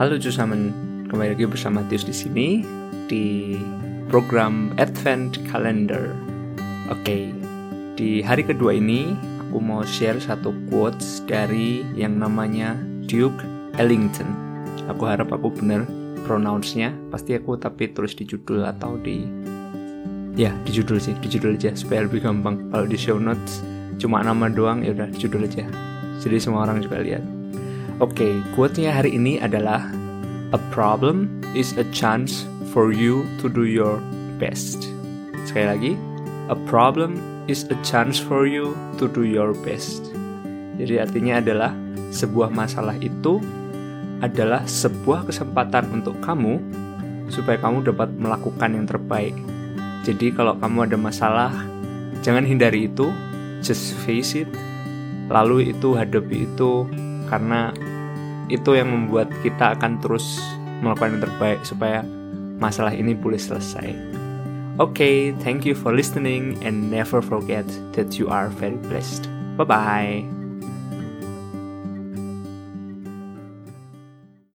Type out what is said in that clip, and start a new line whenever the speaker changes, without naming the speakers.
Halo Jusamen, kembali lagi bersama Tius di sini di program Advent Calendar. Oke, di hari kedua ini aku mau share satu quotes dari yang namanya Duke Ellington. Aku harap aku benar pronounce-nya, pasti aku tapi tulis di judul atau di ya di judul sih, di judul aja supaya lebih gampang. Kalau di show notes cuma nama doang ya udah di judul aja. Jadi semua orang juga lihat. Oke, okay, quote-nya hari ini adalah A problem is a chance for you to do your best. Sekali lagi, a problem is a chance for you to do your best. Jadi artinya adalah sebuah masalah itu adalah sebuah kesempatan untuk kamu supaya kamu dapat melakukan yang terbaik. Jadi kalau kamu ada masalah, jangan hindari itu, just face it. Lalu itu hadapi itu karena itu yang membuat kita akan terus melakukan yang terbaik supaya masalah ini boleh selesai. Oke, okay, thank you for listening and never forget that you are very blessed. Bye bye.